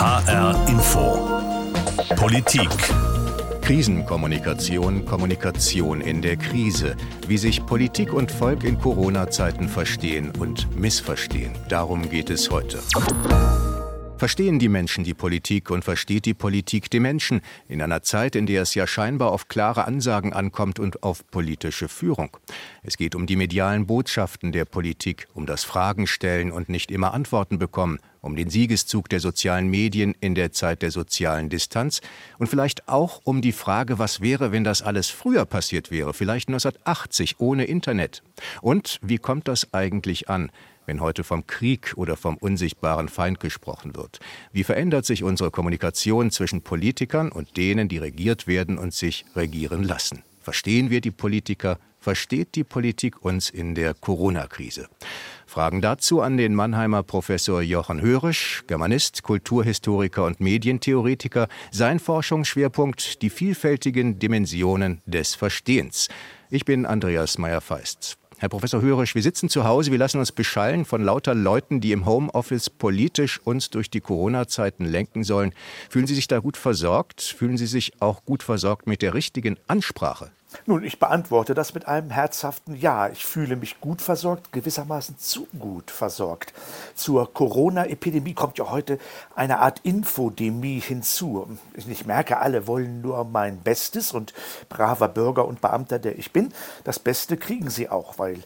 HR Info. Politik. Krisenkommunikation, Kommunikation in der Krise. Wie sich Politik und Volk in Corona-Zeiten verstehen und missverstehen. Darum geht es heute. Verstehen die Menschen die Politik und versteht die Politik die Menschen in einer Zeit, in der es ja scheinbar auf klare Ansagen ankommt und auf politische Führung? Es geht um die medialen Botschaften der Politik, um das Fragen stellen und nicht immer Antworten bekommen, um den Siegeszug der sozialen Medien in der Zeit der sozialen Distanz und vielleicht auch um die Frage, was wäre, wenn das alles früher passiert wäre, vielleicht 1980 ohne Internet. Und wie kommt das eigentlich an? wenn heute vom Krieg oder vom unsichtbaren Feind gesprochen wird? Wie verändert sich unsere Kommunikation zwischen Politikern und denen, die regiert werden und sich regieren lassen? Verstehen wir die Politiker? Versteht die Politik uns in der Corona-Krise? Fragen dazu an den Mannheimer Professor Jochen Hörisch, Germanist, Kulturhistoriker und Medientheoretiker. Sein Forschungsschwerpunkt die vielfältigen Dimensionen des Verstehens. Ich bin Andreas Meyer-Feist. Herr Professor Hörisch, wir sitzen zu Hause, wir lassen uns beschallen von lauter Leuten, die im Homeoffice politisch uns durch die Corona-Zeiten lenken sollen. Fühlen Sie sich da gut versorgt? Fühlen Sie sich auch gut versorgt mit der richtigen Ansprache? Nun, ich beantworte das mit einem herzhaften Ja. Ich fühle mich gut versorgt, gewissermaßen zu gut versorgt. Zur Corona-Epidemie kommt ja heute eine Art Infodemie hinzu. Ich merke, alle wollen nur mein Bestes und braver Bürger und Beamter, der ich bin, das Beste kriegen sie auch, weil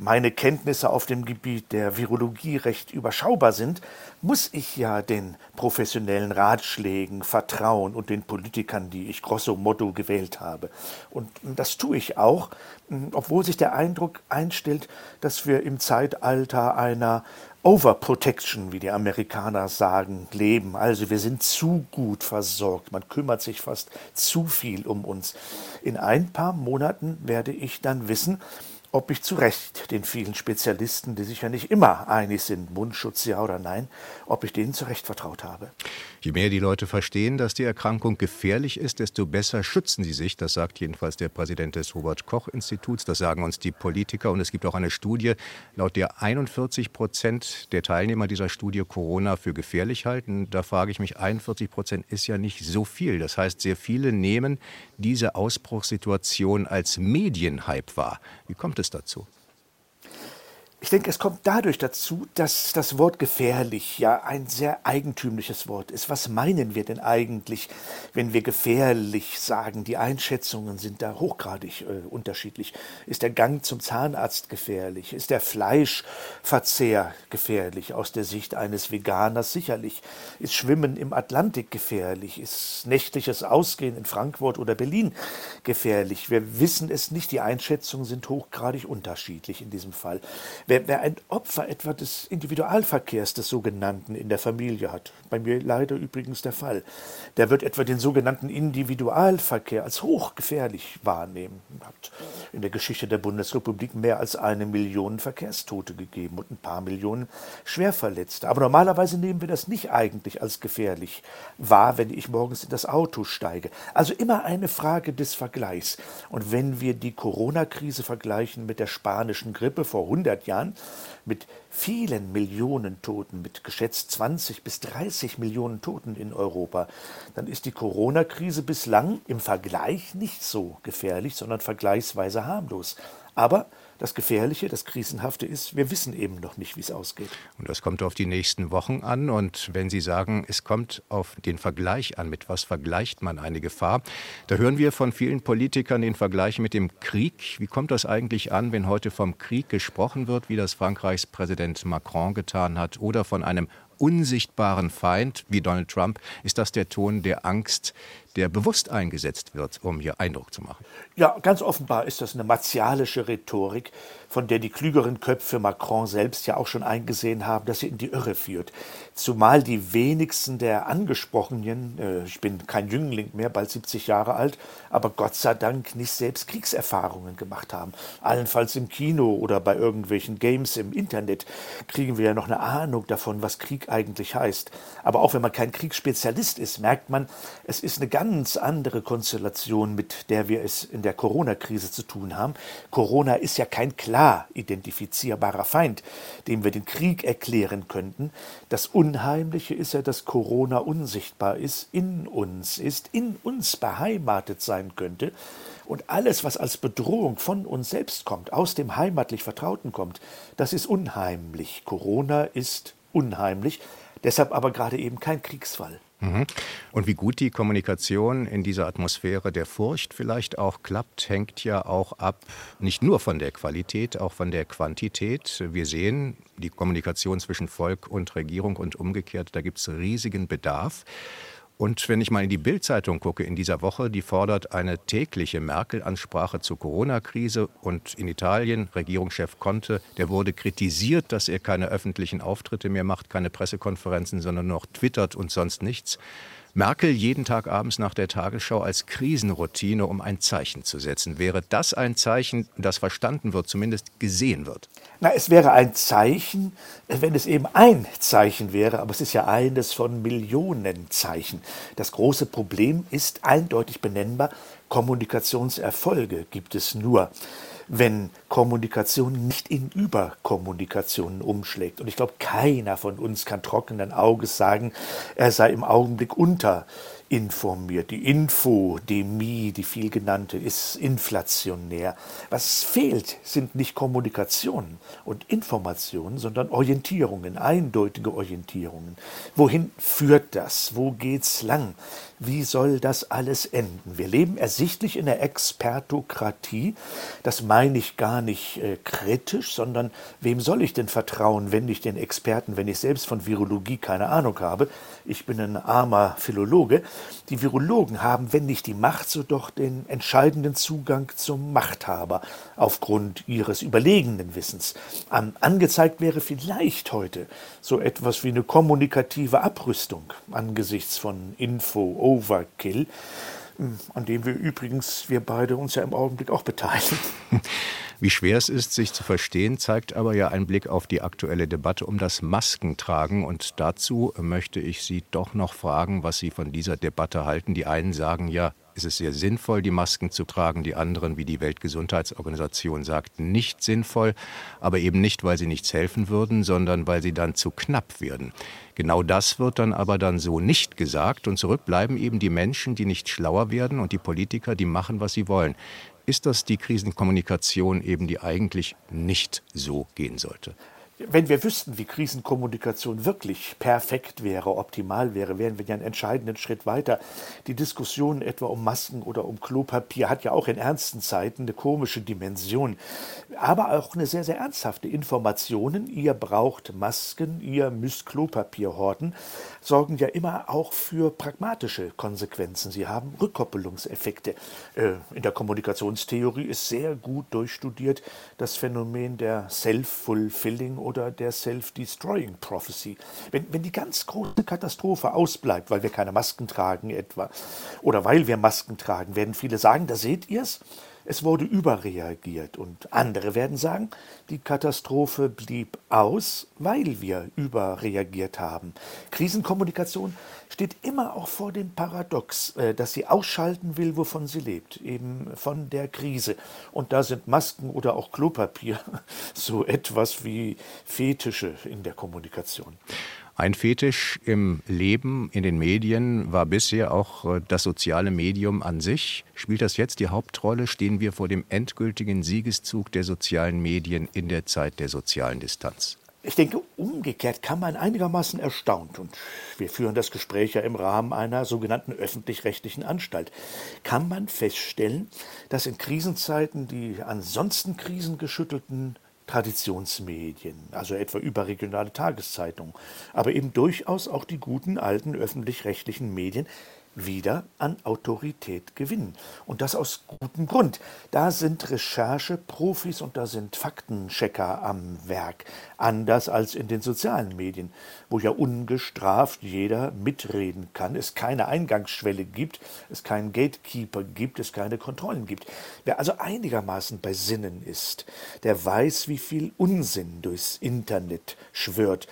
meine Kenntnisse auf dem Gebiet der Virologie recht überschaubar sind, muss ich ja den professionellen Ratschlägen vertrauen und den Politikern, die ich grosso modo gewählt habe. Und das tue ich auch, obwohl sich der Eindruck einstellt, dass wir im Zeitalter einer Overprotection, wie die Amerikaner sagen, leben. Also wir sind zu gut versorgt. Man kümmert sich fast zu viel um uns. In ein paar Monaten werde ich dann wissen, ob ich zu Recht den vielen Spezialisten, die sich ja nicht immer einig sind, Mundschutz ja oder nein, ob ich denen zu Recht vertraut habe. Je mehr die Leute verstehen, dass die Erkrankung gefährlich ist, desto besser schützen sie sich. Das sagt jedenfalls der Präsident des Robert Koch Instituts. Das sagen uns die Politiker. Und es gibt auch eine Studie, laut der 41 Prozent der Teilnehmer dieser Studie Corona für gefährlich halten. Da frage ich mich, 41 Prozent ist ja nicht so viel. Das heißt, sehr viele nehmen diese Ausbruchssituation als Medienhype wahr. Wie kommt es dazu? Ich denke, es kommt dadurch dazu, dass das Wort gefährlich ja ein sehr eigentümliches Wort ist. Was meinen wir denn eigentlich, wenn wir gefährlich sagen? Die Einschätzungen sind da hochgradig äh, unterschiedlich. Ist der Gang zum Zahnarzt gefährlich? Ist der Fleischverzehr gefährlich? Aus der Sicht eines Veganers sicherlich. Ist Schwimmen im Atlantik gefährlich? Ist nächtliches Ausgehen in Frankfurt oder Berlin gefährlich? Wir wissen es nicht. Die Einschätzungen sind hochgradig unterschiedlich in diesem Fall. Wer, wer ein Opfer etwa des Individualverkehrs des sogenannten in der Familie hat, bei mir leider übrigens der Fall, der wird etwa den sogenannten Individualverkehr als hochgefährlich wahrnehmen. Hat in der Geschichte der Bundesrepublik mehr als eine Million Verkehrstote gegeben und ein paar Millionen Schwerverletzte. Aber normalerweise nehmen wir das nicht eigentlich als gefährlich wahr, wenn ich morgens in das Auto steige. Also immer eine Frage des Vergleichs. Und wenn wir die Corona-Krise vergleichen mit der spanischen Grippe vor 100 Jahren, Jahren mit vielen Millionen Toten, mit geschätzt 20 bis 30 Millionen Toten in Europa, dann ist die Corona-Krise bislang im Vergleich nicht so gefährlich, sondern vergleichsweise harmlos. Aber das Gefährliche, das Krisenhafte ist, wir wissen eben noch nicht, wie es ausgeht. Und das kommt auf die nächsten Wochen an. Und wenn Sie sagen, es kommt auf den Vergleich an, mit was vergleicht man eine Gefahr, da hören wir von vielen Politikern den Vergleich mit dem Krieg. Wie kommt das eigentlich an, wenn heute vom Krieg gesprochen wird, wie das Frankreichs Präsident Macron getan hat, oder von einem unsichtbaren Feind wie Donald Trump, ist das der Ton der Angst, der bewusst eingesetzt wird, um hier Eindruck zu machen. Ja, ganz offenbar ist das eine martialische Rhetorik, von der die klügeren Köpfe Macron selbst ja auch schon eingesehen haben, dass sie in die Irre führt. Zumal die wenigsten der Angesprochenen, äh, ich bin kein Jüngling mehr, bald 70 Jahre alt, aber Gott sei Dank nicht selbst Kriegserfahrungen gemacht haben. Allenfalls im Kino oder bei irgendwelchen Games im Internet kriegen wir ja noch eine Ahnung davon, was Krieg eigentlich heißt. Aber auch wenn man kein Kriegsspezialist ist, merkt man, es ist eine ganz andere Konstellation, mit der wir es in der Corona-Krise zu tun haben. Corona ist ja kein klar identifizierbarer Feind, dem wir den Krieg erklären könnten. Das Unheimliche ist ja, dass Corona unsichtbar ist, in uns ist, in uns beheimatet sein könnte. Und alles, was als Bedrohung von uns selbst kommt, aus dem heimatlich Vertrauten kommt, das ist unheimlich. Corona ist unheimlich, deshalb aber gerade eben kein Kriegsfall. Mhm. Und wie gut die Kommunikation in dieser Atmosphäre der Furcht vielleicht auch klappt, hängt ja auch ab, nicht nur von der Qualität, auch von der Quantität. Wir sehen die Kommunikation zwischen Volk und Regierung und umgekehrt, da gibt es riesigen Bedarf. Und wenn ich mal in die Bildzeitung gucke in dieser Woche, die fordert eine tägliche Merkel-Ansprache zur Corona-Krise und in Italien Regierungschef Conte, der wurde kritisiert, dass er keine öffentlichen Auftritte mehr macht, keine Pressekonferenzen, sondern noch twittert und sonst nichts. Merkel jeden Tag abends nach der Tagesschau als Krisenroutine, um ein Zeichen zu setzen. Wäre das ein Zeichen, das verstanden wird, zumindest gesehen wird? Na, es wäre ein Zeichen, wenn es eben ein Zeichen wäre, aber es ist ja eines von Millionen Zeichen. Das große Problem ist eindeutig benennbar, Kommunikationserfolge gibt es nur wenn Kommunikation nicht in Überkommunikationen umschlägt. Und ich glaube, keiner von uns kann trockenen Auges sagen, er sei im Augenblick unter informiert. Die Infodemie, die viel genannte, ist inflationär. Was fehlt, sind nicht Kommunikationen und Informationen, sondern Orientierungen, eindeutige Orientierungen. Wohin führt das? Wo geht's lang? Wie soll das alles enden? Wir leben ersichtlich in der Expertokratie. Das meine ich gar nicht äh, kritisch, sondern wem soll ich denn vertrauen, wenn nicht den Experten, wenn ich selbst von Virologie keine Ahnung habe? Ich bin ein armer Philologe. Die Virologen haben, wenn nicht die Macht, so doch den entscheidenden Zugang zum Machthaber aufgrund ihres überlegenen Wissens. An, angezeigt wäre vielleicht heute so etwas wie eine kommunikative Abrüstung angesichts von Info-Overkill an dem wir übrigens, wir beide uns ja im Augenblick auch beteiligen. Wie schwer es ist, sich zu verstehen, zeigt aber ja ein Blick auf die aktuelle Debatte um das Maskentragen. Und dazu möchte ich Sie doch noch fragen, was Sie von dieser Debatte halten. Die einen sagen ja, es ist sehr sinnvoll, die Masken zu tragen. Die anderen, wie die Weltgesundheitsorganisation sagt, nicht sinnvoll. Aber eben nicht, weil sie nichts helfen würden, sondern weil sie dann zu knapp werden. Genau das wird dann aber dann so nicht gesagt. Und zurück bleiben eben die Menschen, die nicht schlauer werden und die Politiker, die machen, was sie wollen ist das die Krisenkommunikation eben, die eigentlich nicht so gehen sollte. Wenn wir wüssten, wie Krisenkommunikation wirklich perfekt wäre, optimal wäre, wären wir ja einen entscheidenden Schritt weiter. Die Diskussion etwa um Masken oder um Klopapier hat ja auch in ernsten Zeiten eine komische Dimension, aber auch eine sehr, sehr ernsthafte. Informationen, ihr braucht Masken, ihr müsst Klopapier horten, sorgen ja immer auch für pragmatische Konsequenzen. Sie haben Rückkoppelungseffekte. Äh, in der Kommunikationstheorie ist sehr gut durchstudiert das Phänomen der Self-Fulfilling oder der Self-Destroying Prophecy. Wenn, wenn die ganz große Katastrophe ausbleibt, weil wir keine Masken tragen etwa, oder weil wir Masken tragen, werden viele sagen, da seht ihr es, wurde überreagiert. Und andere werden sagen, die Katastrophe blieb aus, weil wir überreagiert haben. Krisenkommunikation steht immer auch vor dem Paradox, äh, dass sie ausschalten will, wovon sie lebt, eben von der Krise. Und da sind Masken oder auch Klopapier so etwas wie Fetische in der Kommunikation. Ein Fetisch im Leben, in den Medien war bisher auch äh, das soziale Medium an sich. Spielt das jetzt die Hauptrolle? Stehen wir vor dem endgültigen Siegeszug der sozialen Medien in der Zeit der sozialen Distanz? Ich denke, umgekehrt kann man einigermaßen erstaunt, und wir führen das Gespräch ja im Rahmen einer sogenannten öffentlich-rechtlichen Anstalt, kann man feststellen, dass in Krisenzeiten die ansonsten krisengeschüttelten Traditionsmedien, also etwa überregionale Tageszeitungen, aber eben durchaus auch die guten alten öffentlich-rechtlichen Medien wieder an Autorität gewinnen. Und das aus gutem Grund. Da sind Rechercheprofis und da sind Faktenchecker am Werk. Anders als in den sozialen Medien, wo ja ungestraft jeder mitreden kann, es keine Eingangsschwelle gibt, es keinen Gatekeeper gibt, es keine Kontrollen gibt. Wer also einigermaßen bei Sinnen ist, der weiß, wie viel Unsinn durchs Internet schwört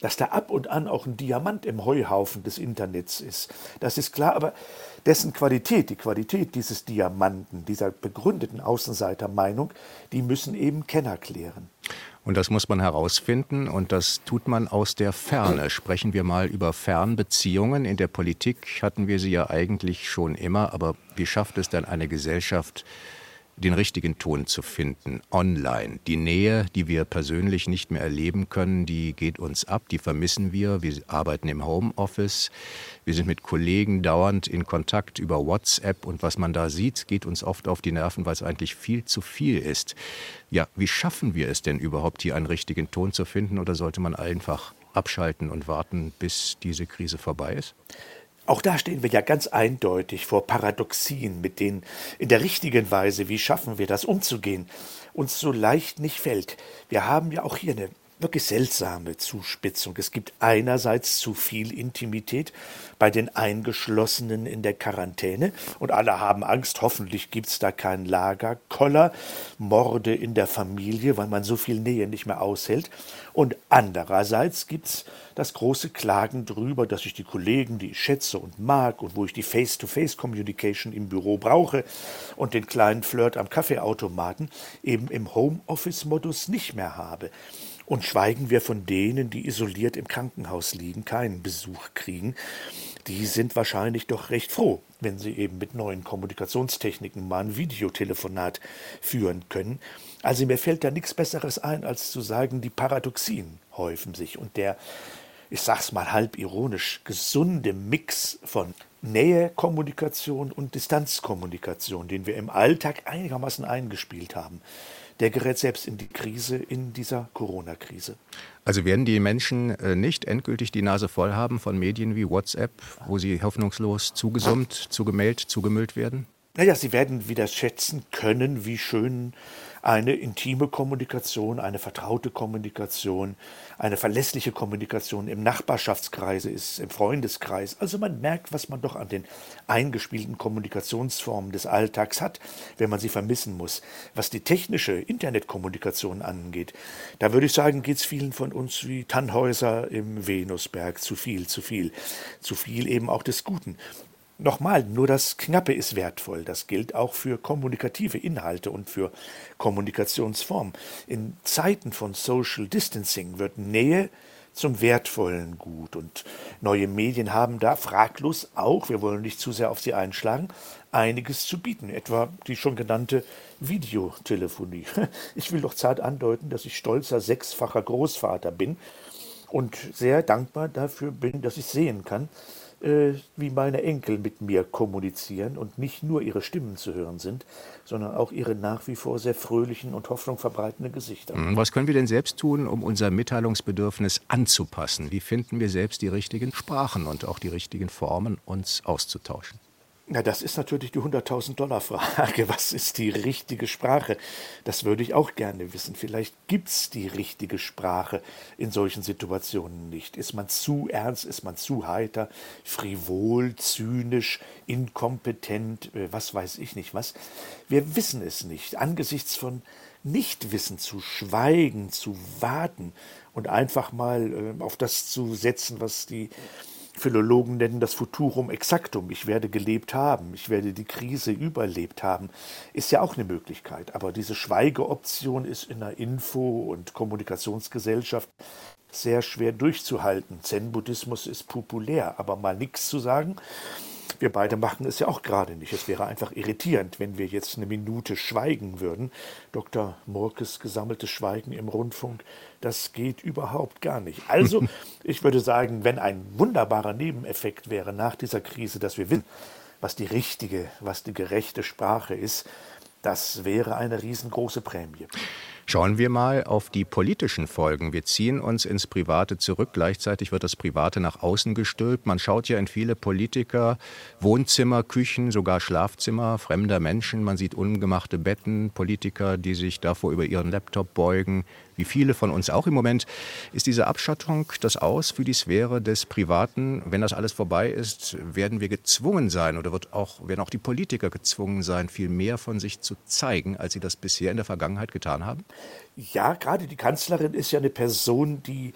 dass da ab und an auch ein Diamant im Heuhaufen des Internets ist. Das ist klar, aber dessen Qualität, die Qualität dieses Diamanten, dieser begründeten Außenseitermeinung, die müssen eben Kenner klären. Und das muss man herausfinden und das tut man aus der Ferne. Sprechen wir mal über Fernbeziehungen. In der Politik hatten wir sie ja eigentlich schon immer, aber wie schafft es dann eine Gesellschaft, den richtigen Ton zu finden, online. Die Nähe, die wir persönlich nicht mehr erleben können, die geht uns ab, die vermissen wir. Wir arbeiten im Homeoffice, wir sind mit Kollegen dauernd in Kontakt über WhatsApp und was man da sieht, geht uns oft auf die Nerven, weil es eigentlich viel zu viel ist. Ja, wie schaffen wir es denn überhaupt, hier einen richtigen Ton zu finden oder sollte man einfach abschalten und warten, bis diese Krise vorbei ist? Auch da stehen wir ja ganz eindeutig vor Paradoxien, mit denen in der richtigen Weise, wie schaffen wir das umzugehen, uns so leicht nicht fällt. Wir haben ja auch hier eine wirklich seltsame Zuspitzung. Es gibt einerseits zu viel Intimität bei den Eingeschlossenen in der Quarantäne und alle haben Angst, hoffentlich gibt's da keinen Lagerkoller, Morde in der Familie, weil man so viel Nähe nicht mehr aushält. Und andererseits gibt's das große Klagen drüber, dass ich die Kollegen, die ich schätze und mag und wo ich die Face-to-Face-Communication im Büro brauche und den kleinen Flirt am Kaffeeautomaten eben im Homeoffice-Modus nicht mehr habe. Und schweigen wir von denen, die isoliert im Krankenhaus liegen, keinen Besuch kriegen, die sind wahrscheinlich doch recht froh, wenn sie eben mit neuen Kommunikationstechniken mal ein Videotelefonat führen können. Also mir fällt da nichts Besseres ein, als zu sagen, die Paradoxien häufen sich und der, ich sag's mal halb ironisch, gesunde Mix von Nähekommunikation und Distanzkommunikation, den wir im Alltag einigermaßen eingespielt haben, der gerät selbst in die Krise, in dieser Corona-Krise. Also werden die Menschen äh, nicht endgültig die Nase voll haben von Medien wie WhatsApp, wo sie hoffnungslos zugesummt, zugemailt, zugemüllt werden? Naja, sie werden wieder schätzen können, wie schön eine intime Kommunikation, eine vertraute Kommunikation, eine verlässliche Kommunikation im Nachbarschaftskreise ist, im Freundeskreis. Also man merkt, was man doch an den eingespielten Kommunikationsformen des Alltags hat, wenn man sie vermissen muss. Was die technische Internetkommunikation angeht, da würde ich sagen, geht es vielen von uns wie Tannhäuser im Venusberg. Zu viel, zu viel. Zu viel eben auch des Guten. Nochmal, nur das Knappe ist wertvoll. Das gilt auch für kommunikative Inhalte und für Kommunikationsformen. In Zeiten von Social Distancing wird Nähe zum wertvollen Gut. Und neue Medien haben da fraglos auch, wir wollen nicht zu sehr auf sie einschlagen, einiges zu bieten. Etwa die schon genannte Videotelefonie. Ich will doch zart andeuten, dass ich stolzer sechsfacher Großvater bin und sehr dankbar dafür bin, dass ich sehen kann, wie meine Enkel mit mir kommunizieren und nicht nur ihre Stimmen zu hören sind, sondern auch ihre nach wie vor sehr fröhlichen und Hoffnung verbreitenden Gesichter. Mhm. Was können wir denn selbst tun, um unser Mitteilungsbedürfnis anzupassen? Wie finden wir selbst die richtigen Sprachen und auch die richtigen Formen, uns auszutauschen? Na, das ist natürlich die 100.000 Dollar Frage. Was ist die richtige Sprache? Das würde ich auch gerne wissen. Vielleicht gibt's die richtige Sprache in solchen Situationen nicht. Ist man zu ernst? Ist man zu heiter? Frivol, zynisch, inkompetent? Äh, was weiß ich nicht was? Wir wissen es nicht. Angesichts von Nichtwissen zu schweigen, zu warten und einfach mal äh, auf das zu setzen, was die Philologen nennen das Futurum exactum. Ich werde gelebt haben, ich werde die Krise überlebt haben, ist ja auch eine Möglichkeit. Aber diese Schweigeoption ist in einer Info- und Kommunikationsgesellschaft sehr schwer durchzuhalten. Zen-Buddhismus ist populär, aber mal nichts zu sagen, wir beide machen es ja auch gerade nicht. Es wäre einfach irritierend, wenn wir jetzt eine Minute schweigen würden. Dr. Murkes gesammeltes Schweigen im Rundfunk, das geht überhaupt gar nicht. Also, ich würde sagen, wenn ein wunderbarer Nebeneffekt wäre nach dieser Krise, dass wir wissen, was die richtige, was die gerechte Sprache ist, das wäre eine riesengroße Prämie. Schauen wir mal auf die politischen Folgen. Wir ziehen uns ins Private zurück. Gleichzeitig wird das Private nach außen gestülpt. Man schaut ja in viele Politiker, Wohnzimmer, Küchen, sogar Schlafzimmer fremder Menschen. Man sieht ungemachte Betten, Politiker, die sich davor über ihren Laptop beugen wie viele von uns auch im Moment, ist diese Abschattung das Aus für die Sphäre des Privaten. Wenn das alles vorbei ist, werden wir gezwungen sein oder wird auch, werden auch die Politiker gezwungen sein, viel mehr von sich zu zeigen, als sie das bisher in der Vergangenheit getan haben? Ja, gerade die Kanzlerin ist ja eine Person, die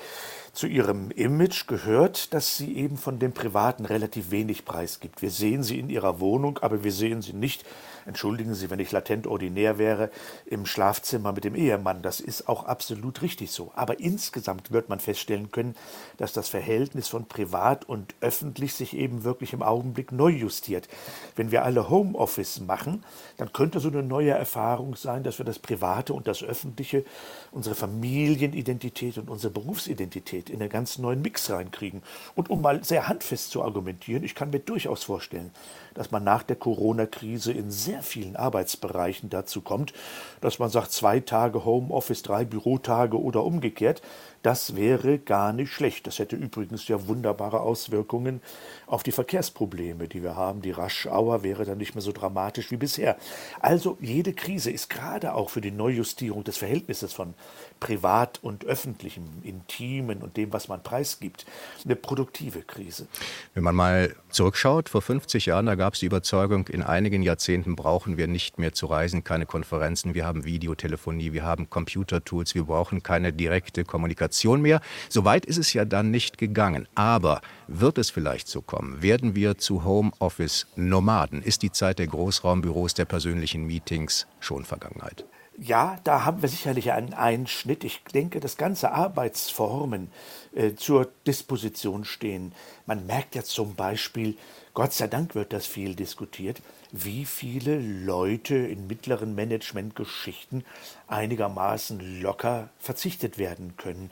Zu ihrem Image gehört, dass sie eben von dem Privaten relativ wenig preisgibt. Wir sehen sie in ihrer Wohnung, aber wir sehen sie nicht entschuldigen Sie, wenn ich latent ordinär wäre, im Schlafzimmer mit dem Ehemann. Das ist auch absolut richtig so. Aber insgesamt wird man feststellen können, dass das Verhältnis von privat und öffentlich sich eben wirklich im Augenblick neu justiert. Wenn wir alle Homeoffice machen, dann könnte so eine neue Erfahrung sein, dass wir das Private und das Öffentliche, unsere Familienidentität und unsere Berufsidentität in einen ganz neuen Mix reinkriegen. Und um mal sehr handfest zu argumentieren, ich kann mir durchaus vorstellen, dass man nach der Corona-Krise in sehr vielen Arbeitsbereichen dazu kommt, dass man sagt, zwei Tage Homeoffice, drei Bürotage oder umgekehrt. Das wäre gar nicht schlecht. Das hätte übrigens ja wunderbare Auswirkungen auf die Verkehrsprobleme, die wir haben. Die Raschauer wäre dann nicht mehr so dramatisch wie bisher. Also jede Krise ist gerade auch für die Neujustierung des Verhältnisses von Privat und Öffentlichem, Intimen und dem, was man preisgibt, eine produktive Krise. Wenn man mal zurückschaut, vor 50 Jahren, da gab es die Überzeugung, in einigen Jahrzehnten brauchen wir nicht mehr zu reisen, keine Konferenzen, wir haben Videotelefonie, wir haben Computertools, wir brauchen keine direkte Kommunikation Kommunikation mehr. Soweit ist es ja dann nicht gegangen. Aber wird es vielleicht so kommen? Werden wir zu Homeoffice-Nomaden? Ist die Zeit der Großraumbüros, der persönlichen Meetings schon Vergangenheit? Ja, da haben wir sicherlich einen Einschnitt. Ich denke, dass ganze Arbeitsformen äh, zur Disposition stehen. Man merkt ja zum Beispiel, Gott sei Dank wird das viel diskutiert, wie viele Leute in mittleren Managementgeschichten einigermaßen locker verzichtet werden können.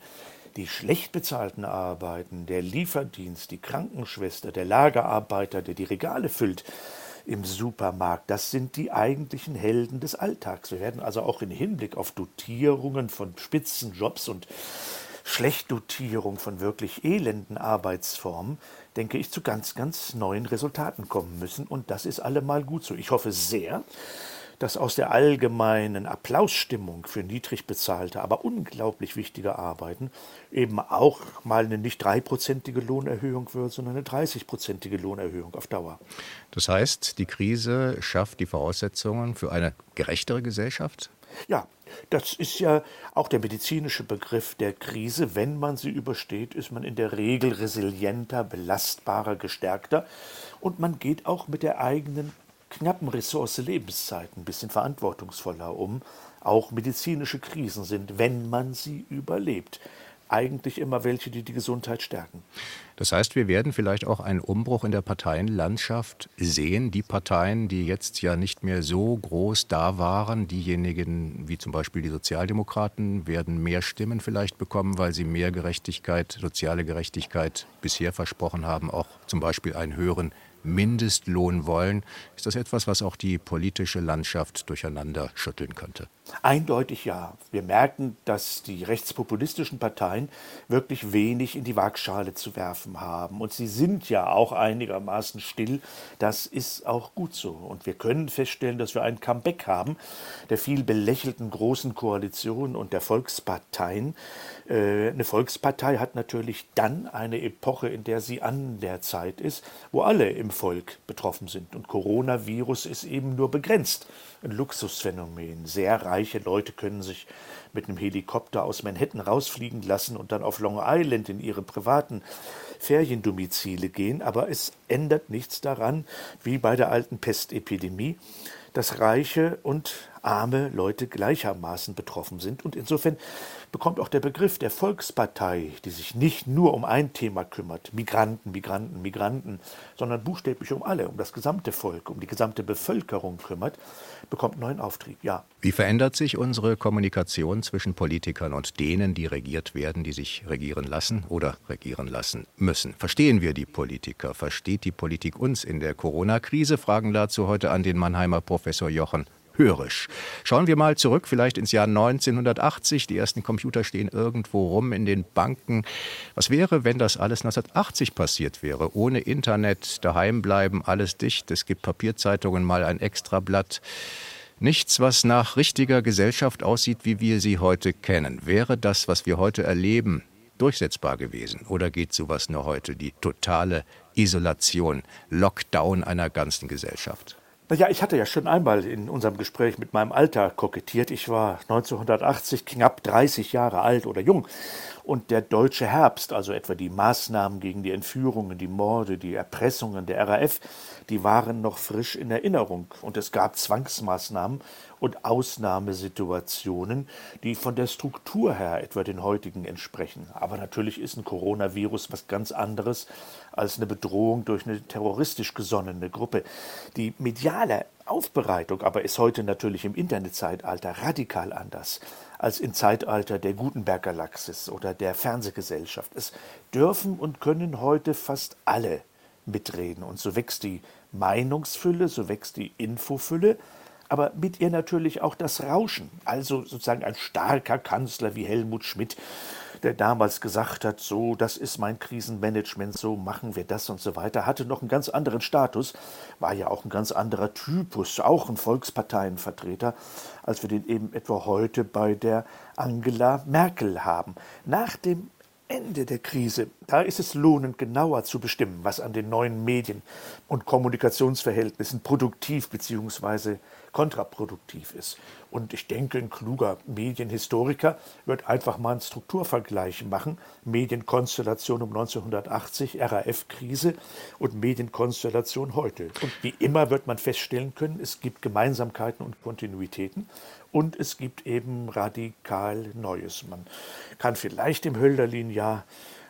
Die schlecht bezahlten Arbeiten, der Lieferdienst, die Krankenschwester, der Lagerarbeiter, der die Regale füllt im Supermarkt, das sind die eigentlichen Helden des Alltags. Wir werden also auch im Hinblick auf Dotierungen von Spitzenjobs und Schlechtdotierung von wirklich elenden Arbeitsformen denke ich, zu ganz, ganz neuen Resultaten kommen müssen. Und das ist allemal gut so. Ich hoffe sehr, dass aus der allgemeinen Applausstimmung für niedrig bezahlte, aber unglaublich wichtige Arbeiten eben auch mal eine nicht dreiprozentige Lohnerhöhung wird, sondern eine dreißigprozentige Lohnerhöhung auf Dauer. Das heißt, die Krise schafft die Voraussetzungen für eine gerechtere Gesellschaft? Ja, das ist ja auch der medizinische Begriff der Krise. Wenn man sie übersteht, ist man in der Regel resilienter, belastbarer, gestärkter und man geht auch mit der eigenen knappen Ressource Lebenszeit ein bisschen verantwortungsvoller um. Auch medizinische Krisen sind, wenn man sie überlebt, eigentlich immer welche, die die Gesundheit stärken. Das heißt, wir werden vielleicht auch einen Umbruch in der Parteienlandschaft sehen. Die Parteien, die jetzt ja nicht mehr so groß da waren, diejenigen wie zum Beispiel die Sozialdemokraten, werden mehr Stimmen vielleicht bekommen, weil sie mehr Gerechtigkeit, soziale Gerechtigkeit bisher versprochen haben, auch zum Beispiel einen höheren Mindestlohn wollen. Ist das etwas, was auch die politische Landschaft durcheinander schütteln könnte? Eindeutig ja. Wir merken, dass die rechtspopulistischen Parteien wirklich wenig in die Waagschale zu werfen haben. Und sie sind ja auch einigermaßen still. Das ist auch gut so. Und wir können feststellen, dass wir ein Comeback haben der viel belächelten großen Koalition und der Volksparteien. Äh, eine Volkspartei hat natürlich dann eine Epoche, in der sie an der Zeit ist, wo alle im Volk betroffen sind. Und Coronavirus ist eben nur begrenzt ein Luxusphänomen. Sehr reiche Leute können sich mit einem Helikopter aus Manhattan rausfliegen lassen und dann auf Long Island in ihre privaten Feriendomizile gehen, aber es ändert nichts daran, wie bei der alten Pestepidemie, dass reiche und arme Leute gleichermaßen betroffen sind. Und insofern bekommt auch der Begriff der Volkspartei, die sich nicht nur um ein Thema kümmert, Migranten, Migranten, Migranten, sondern buchstäblich um alle, um das gesamte Volk, um die gesamte Bevölkerung kümmert, bekommt neuen Auftrieb, ja. Wie verändert sich unsere Kommunikation zwischen Politikern und denen, die regiert werden, die sich regieren lassen oder regieren lassen müssen? Verstehen wir die Politiker? Versteht die Politik uns in der Corona-Krise? Fragen dazu heute an den Mannheimer Professor Jochen Hörisch. Schauen wir mal zurück, vielleicht ins Jahr 1980. Die ersten Computer stehen irgendwo rum in den Banken. Was wäre, wenn das alles 1980 passiert wäre? Ohne Internet, daheim bleiben, alles dicht. Es gibt Papierzeitungen, mal ein Extrablatt. Nichts, was nach richtiger Gesellschaft aussieht, wie wir sie heute kennen. Wäre das, was wir heute erleben, durchsetzbar gewesen? Oder geht sowas nur heute? Die totale Isolation, Lockdown einer ganzen Gesellschaft? Naja, ich hatte ja schon einmal in unserem Gespräch mit meinem Alter kokettiert. Ich war 1980 knapp 30 Jahre alt oder jung. Und der deutsche Herbst, also etwa die Maßnahmen gegen die Entführungen, die Morde, die Erpressungen der RAF, die waren noch frisch in Erinnerung. Und es gab Zwangsmaßnahmen und Ausnahmesituationen, die von der Struktur her etwa den heutigen entsprechen. Aber natürlich ist ein Coronavirus was ganz anderes als eine Bedrohung durch eine terroristisch gesonnene Gruppe. Die mediale Aufbereitung aber ist heute natürlich im Internetzeitalter radikal anders als im Zeitalter der Gutenberg-Galaxis oder der Fernsehgesellschaft. Es dürfen und können heute fast alle mitreden. Und so wächst die Meinungsfülle, so wächst die Infofülle, aber mit ihr natürlich auch das Rauschen. Also sozusagen ein starker Kanzler wie Helmut Schmidt, der damals gesagt hat, so, das ist mein Krisenmanagement, so machen wir das und so weiter, hatte noch einen ganz anderen Status, war ja auch ein ganz anderer Typus, auch ein Volksparteienvertreter, als wir den eben etwa heute bei der Angela Merkel haben. Nach dem Ende der Krise, da ist es lohnend, genauer zu bestimmen, was an den neuen Medien und Kommunikationsverhältnissen produktiv bzw kontraproduktiv ist. Und ich denke, ein kluger Medienhistoriker wird einfach mal einen Strukturvergleich machen. Medienkonstellation um 1980, RAF-Krise und Medienkonstellation heute. Und wie immer wird man feststellen können, es gibt Gemeinsamkeiten und Kontinuitäten und es gibt eben radikal Neues. Man kann vielleicht im Hölderlin-Jahr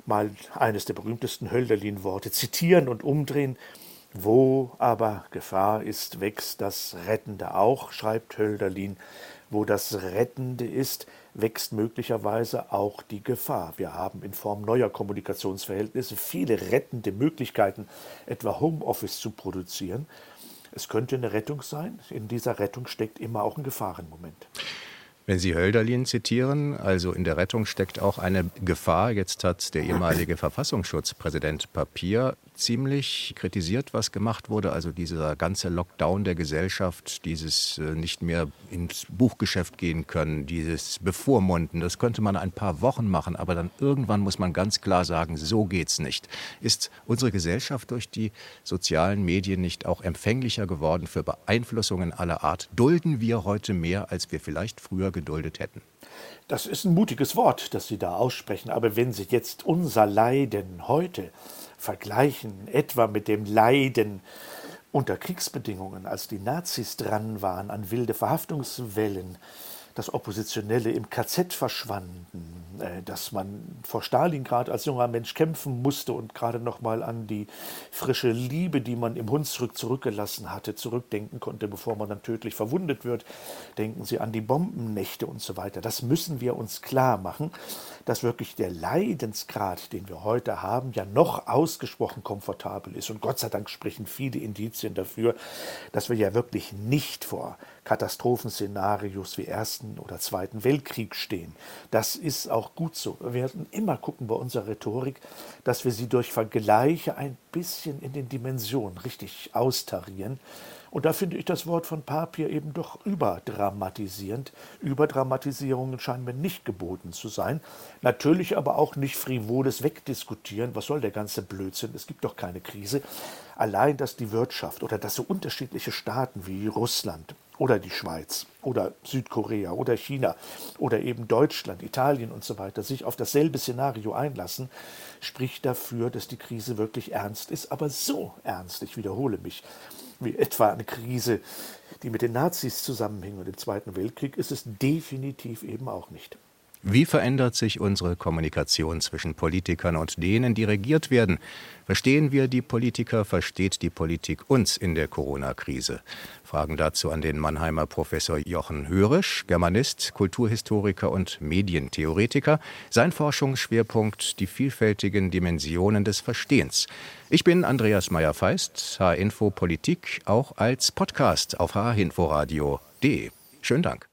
mal eines der berühmtesten Hölderlin-Worte zitieren und umdrehen. Wo aber Gefahr ist, wächst das Rettende auch, schreibt Hölderlin. Wo das Rettende ist, wächst möglicherweise auch die Gefahr. Wir haben in Form neuer Kommunikationsverhältnisse viele rettende Möglichkeiten, etwa Homeoffice zu produzieren. Es könnte eine Rettung sein. In dieser Rettung steckt immer auch ein Gefahrenmoment. Wenn Sie Hölderlin zitieren, also in der Rettung steckt auch eine Gefahr. Jetzt hat der ehemalige Verfassungsschutzpräsident Papier ziemlich kritisiert, was gemacht wurde. Also dieser ganze Lockdown der Gesellschaft, dieses äh, nicht mehr ins Buchgeschäft gehen können, dieses Bevormunden, das könnte man ein paar Wochen machen, aber dann irgendwann muss man ganz klar sagen, so geht's nicht. Ist unsere Gesellschaft durch die sozialen Medien nicht auch empfänglicher geworden für Beeinflussungen aller Art? Dulden wir heute mehr, als wir vielleicht früher geduldet hätten? Das ist ein mutiges Wort, das Sie da aussprechen. Aber wenn Sie jetzt unser Leiden heute vergleichen, etwa mit dem Leiden unter Kriegsbedingungen, als die Nazis dran waren an wilde Verhaftungswellen, dass Oppositionelle im KZ verschwanden, äh, dass man vor Stalingrad als junger Mensch kämpfen musste und gerade noch mal an die frische Liebe, die man im Hunsrück zurückgelassen hatte, zurückdenken konnte, bevor man dann tödlich verwundet wird. Denken Sie an die Bombennächte und so weiter. Das müssen wir uns klar machen, dass wirklich der Leidensgrad, den wir heute haben, ja noch ausgesprochen komfortabel ist. Und Gott sei Dank sprechen viele Indizien dafür, dass wir ja wirklich nicht vor Katastrophenszenarios wie Ersten oder Zweiten Weltkrieg stehen. Das ist auch gut so. Wir werden immer gucken bei unserer Rhetorik, dass wir sie durch Vergleiche ein bisschen in den Dimensionen richtig austarieren. Und da finde ich das Wort von Papier eben doch überdramatisierend. Überdramatisierungen scheinen mir nicht geboten zu sein. Natürlich aber auch nicht frivoles Wegdiskutieren. Was soll der ganze Blödsinn? Es gibt doch keine Krise. Allein, dass die Wirtschaft oder dass so unterschiedliche Staaten wie Russland oder die Schweiz oder Südkorea oder China oder eben Deutschland, Italien und so weiter sich auf dasselbe Szenario einlassen, spricht dafür, dass die Krise wirklich ernst ist, aber so ernst, ich wiederhole mich, wie etwa eine Krise, die mit den Nazis zusammenhing und dem Zweiten Weltkrieg, ist es definitiv eben auch nicht. Wie verändert sich unsere Kommunikation zwischen Politikern und denen, die regiert werden? Verstehen wir die Politiker, versteht die Politik uns in der Corona-Krise? Fragen dazu an den Mannheimer Professor Jochen Hörisch, Germanist, Kulturhistoriker und Medientheoretiker. Sein Forschungsschwerpunkt die vielfältigen Dimensionen des Verstehens. Ich bin Andreas Meyer-Feist, H-Info Politik, auch als Podcast auf hinforadio.de. Schönen Dank.